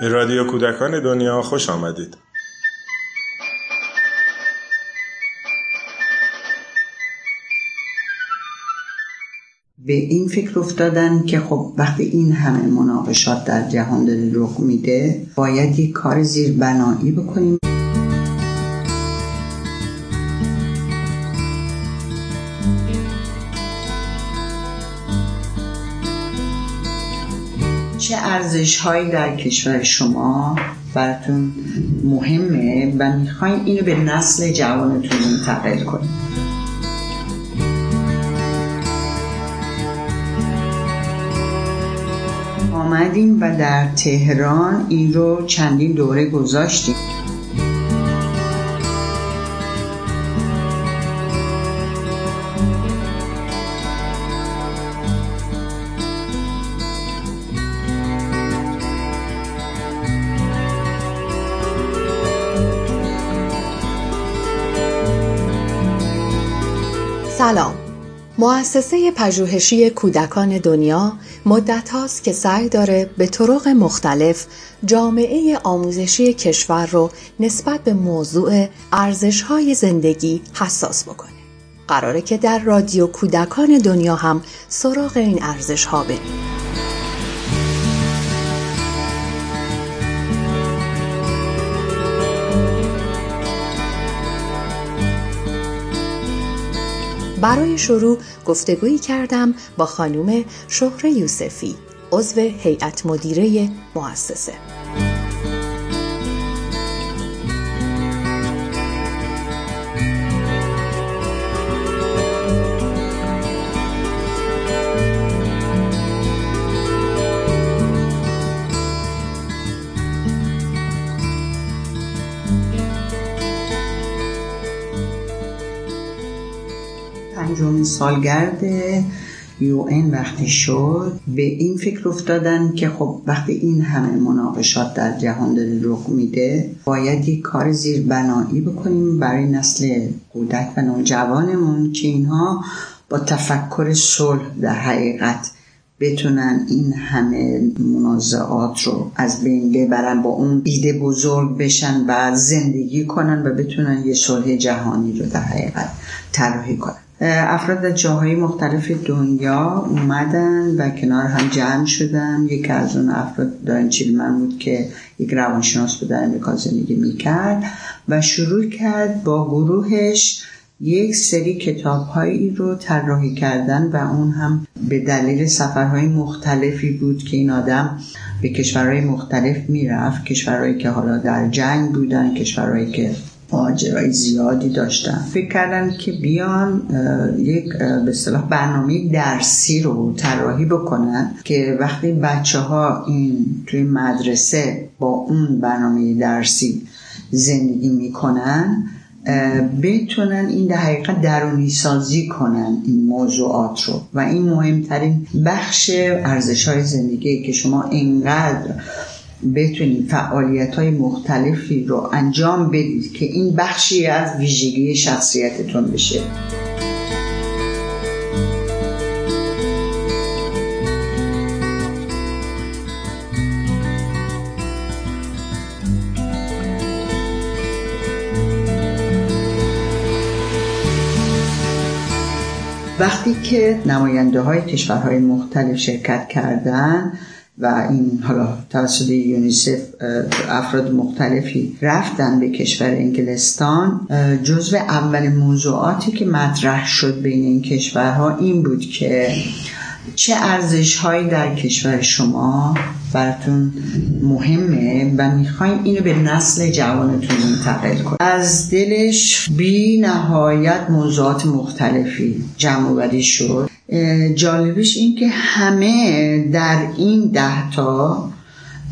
به رادیو کودکان دنیا خوش آمدید. به این فکر افتادن که خب وقتی این همه مناقشات در جهان داره رخ میده باید یک کار زیربنایی بکنیم ارزش هایی در کشور شما براتون مهمه و می‌خواین اینو به نسل جوانتون منتقل کنید آمدیم و در تهران این رو چندین دوره گذاشتیم. سلام مؤسسه پژوهشی کودکان دنیا مدت هاست که سعی داره به طرق مختلف جامعه آموزشی کشور رو نسبت به موضوع ارزش های زندگی حساس بکنه. قراره که در رادیو کودکان دنیا هم سراغ این ارزش ها بریم. برای شروع گفتگویی کردم با خانم شهره یوسفی عضو هیئت مدیره مؤسسه. پنجمین سالگرد یو این وقتی شد به این فکر افتادن که خب وقتی این همه مناقشات در جهان داره رخ میده باید یک کار زیربنایی بکنیم برای نسل کودک و نوجوانمون که اینها با تفکر صلح در حقیقت بتونن این همه منازعات رو از بین ببرن با اون ایده بزرگ بشن و زندگی کنن و بتونن یه صلح جهانی رو در حقیقت طراحی کنن. افراد در جاهای مختلف دنیا اومدن و کنار هم جمع شدن. یکی از اون افراد دارن چیلمن بود که یک روانشناس به در امریکا زندگی می‌کرد و شروع کرد با گروهش یک سری کتاب هایی رو طراحی کردن و اون هم به دلیل سفرهای مختلفی بود که این آدم به کشورهای مختلف می‌رفت. کشورهایی که حالا در جنگ بودن کشورهایی که ماجرای زیادی داشتن. فکر کردن که بیان یک به اصطلاح برنامه درسی رو طراحی بکنن که وقتی بچه ها این توی مدرسه با اون برنامه درسی زندگی می‌کنن بتونن این در حقیقت درونی سازی کنن این موضوعات رو. و این مهمترین بخش ارزش های زندگی که شما اینقدر بتونید فعالیت های مختلفی رو انجام بدید که این بخشی از ویژگی شخصیتتون بشه. وقتی که نماینده های کشورهای مختلف شرکت کردن و این حالا توسط یونیسف افراد مختلفی رفتن به کشور انگلستان. جزو اول موضوعاتی که مطرح شد بین این کشورها این بود که چه ارزش هایی در کشور شما براتون مهمه و می‌خوایم اینو به نسل جوانتون منتقل کنیم از دلش بی نهایت موضوعات مختلفی جمع شد. جالبش این که همه در این ده تا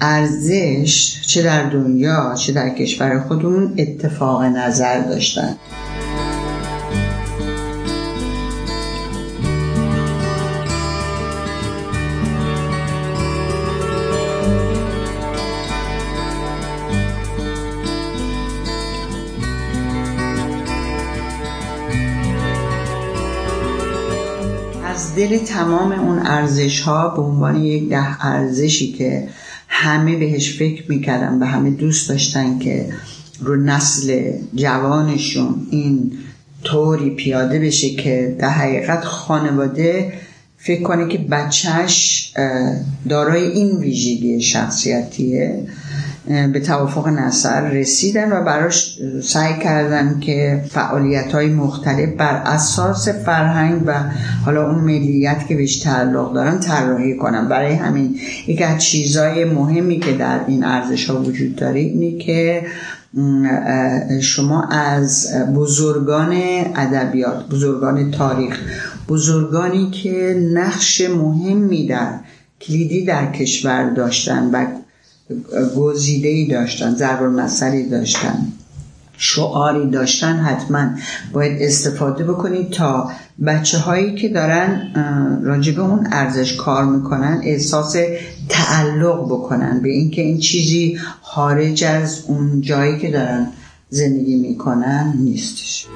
ارزش چه در دنیا چه در کشور خودمون اتفاق نظر داشتن. دل تمام اون ارزش ها به عنوان یک ده ارزشی که همه بهش فکر می‌کردن و همه دوست داشتن که رو نسل جوانشون این طوری پیاده بشه که در حقیقت خانواده فکر کنه که بچهش دارای این ویژگی شخصیتیه. به توافق نصر رسیدن و براش سعی کردن که فعالیت های مختلف بر اساس فرهنگ و حالا اون ملیت که بهش تعلق دارن طراحی کنن. برای همین یکی از چیزهای مهمی که در این ارزش ها وجود داره اینه که شما از بزرگان ادبیات بزرگان تاریخ بزرگانی که نقش مهمی در کلیدی در کشور داشتن و گزیده داشتن ضرب المثلی داشتن شعاری داشتن حتما باید استفاده بکنید تا بچه هایی که دارن راجبه اون ارزش کار می‌کنن احساس تعلق بکنن به اینکه این چیزی خارج از اون جایی که دارن زندگی می‌کنن نیستش.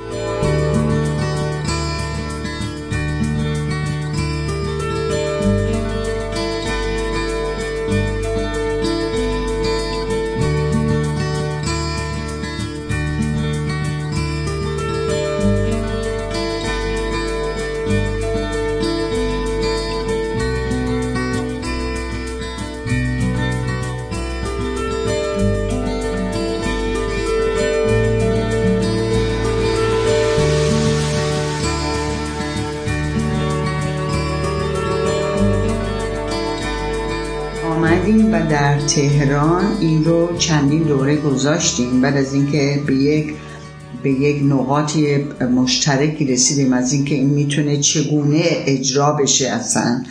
و در تهران این رو چندین دوره گذاشتیم. بعد از اینکه به یک به یک نقاطی مشترکی رسیدیم از اینکه این می‌تونه چگونه اجرا بشه اصلا.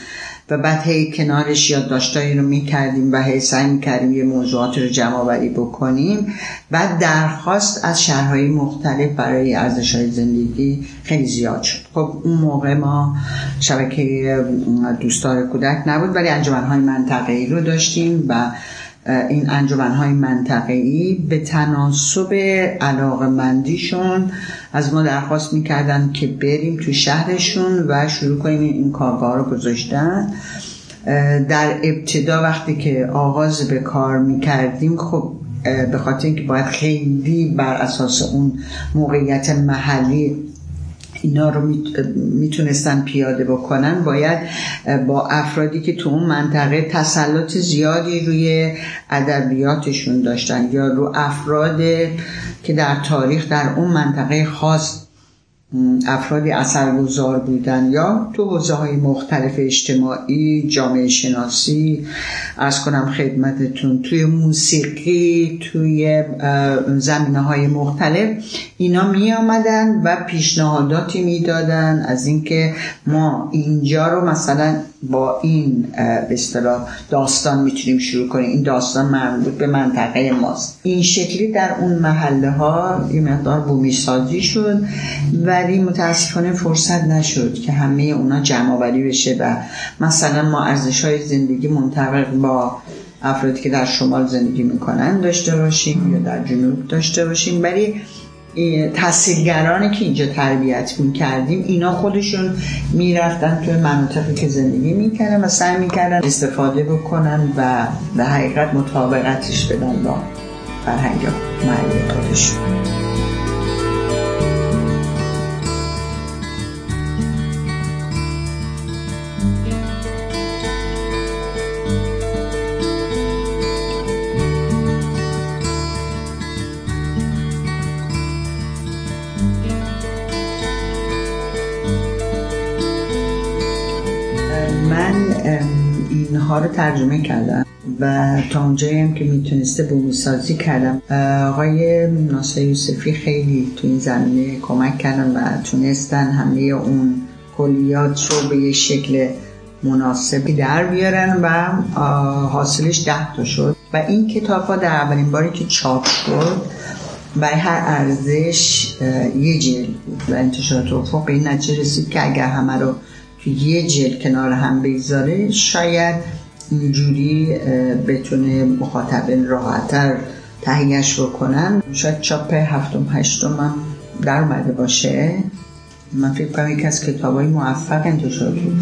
و بعد هی کنارش یادداشتایی رو می‌کردیم و هی سعی می‌کردیم یه موضوعات رو جمع آوری بکنیم. بعد درخواست از شهرهای مختلف برای ارزش های زندگی خیلی زیاد شد. خب اون موقع ما شبکه دوستدار کودک نبود ولی های منطقه رو داشتیم و این های منطقه به تناسب علاقه مندیشون از ما درخواست می‌کردن که بریم تو شهرشون و شروع کنیم این کارگاه رو گذاشتن. در ابتدا وقتی که آغاز به کار می‌کردیم خب به خاطر اینکه باید خیلی بر اساس اون موقعیت محلی اینا رو می‌تونستن پیاده بکنن باید با افرادی که تو اون منطقه تسلط زیادی روی ادبیاتشون داشتن یا رو افراد که در تاریخ در اون منطقه خاص افرادی اثرگذار بودن یا تو حوزه های مختلف اجتماعی جامعه شناسی از کنم خدمتتون توی موسیقی توی زمینه های مختلف اینا می آمدن و پیشنهاداتی می‌دادن از اینکه ما اینجا رو مثلا با این به اصطلاح داستان می‌تونیم شروع کنیم. این داستان مربوط به منطقه ماست. این شکلی در اون محله ها یه مقدار بومی سازی شد ولی متاسفانه فرصت نشد که همه اونا جمع آوری بشه و مثلا ما ارزش های زندگی منطبق با افرادی که در شمال زندگی می‌کنن داشته باشیم یا در جنوب داشته باشیم. ولی تحصیلگرانی که اینجا تربیت می‌کردیم اینا خودشون می‌رفتن توی مناطقی که زندگی می‌کردن و سعی می‌کردن استفاده بکنن و به حقیقت مطابقتش بدن با فرهنگ محلی خودشون. رو ترجمه کردم و تا اونجایی هم که می‌تونسته بومی سازی کردم آقای ناصر یوسفی خیلی تو این زمینه کمک کردن و تونستن همه اون کلیات رو به یه شکل مناسبی در بیارن و حاصلش ده تا شد. و این کتاب ها در اولین باری که چاپ شد برای هر ارزش یه جلد بود و انتشارات افق به این نتیجه رسید که اگر همه رو یه جلد کنار هم بگذاره شاید اینجوری بتونه مخاطب راحتتر تهیهش بکنن. شاید چاپ هفتم هشتم هم در اومده باشه. من فکر کنم یکی از کتاب های موفق انتشار بود.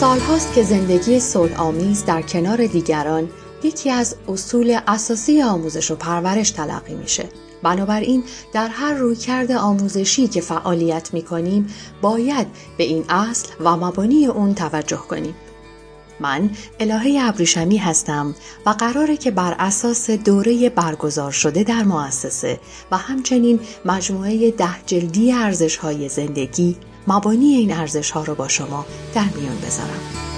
سالهاست که زندگی صلح آمیز در کنار دیگران یکی از اصول اساسی آموزش و پرورش تلقی میشه. بنابراین در هر رویکرد آموزشی که فعالیت می کنیم باید به این اصل و مبانی اون توجه کنیم. من الهه ابریشمی هستم و قراره که بر اساس دوره برگزار شده در مؤسسه و همچنین مجموعه ده جلدی ارزش های زندگی مبانی این ارزش ها رو با شما در میان بذارم.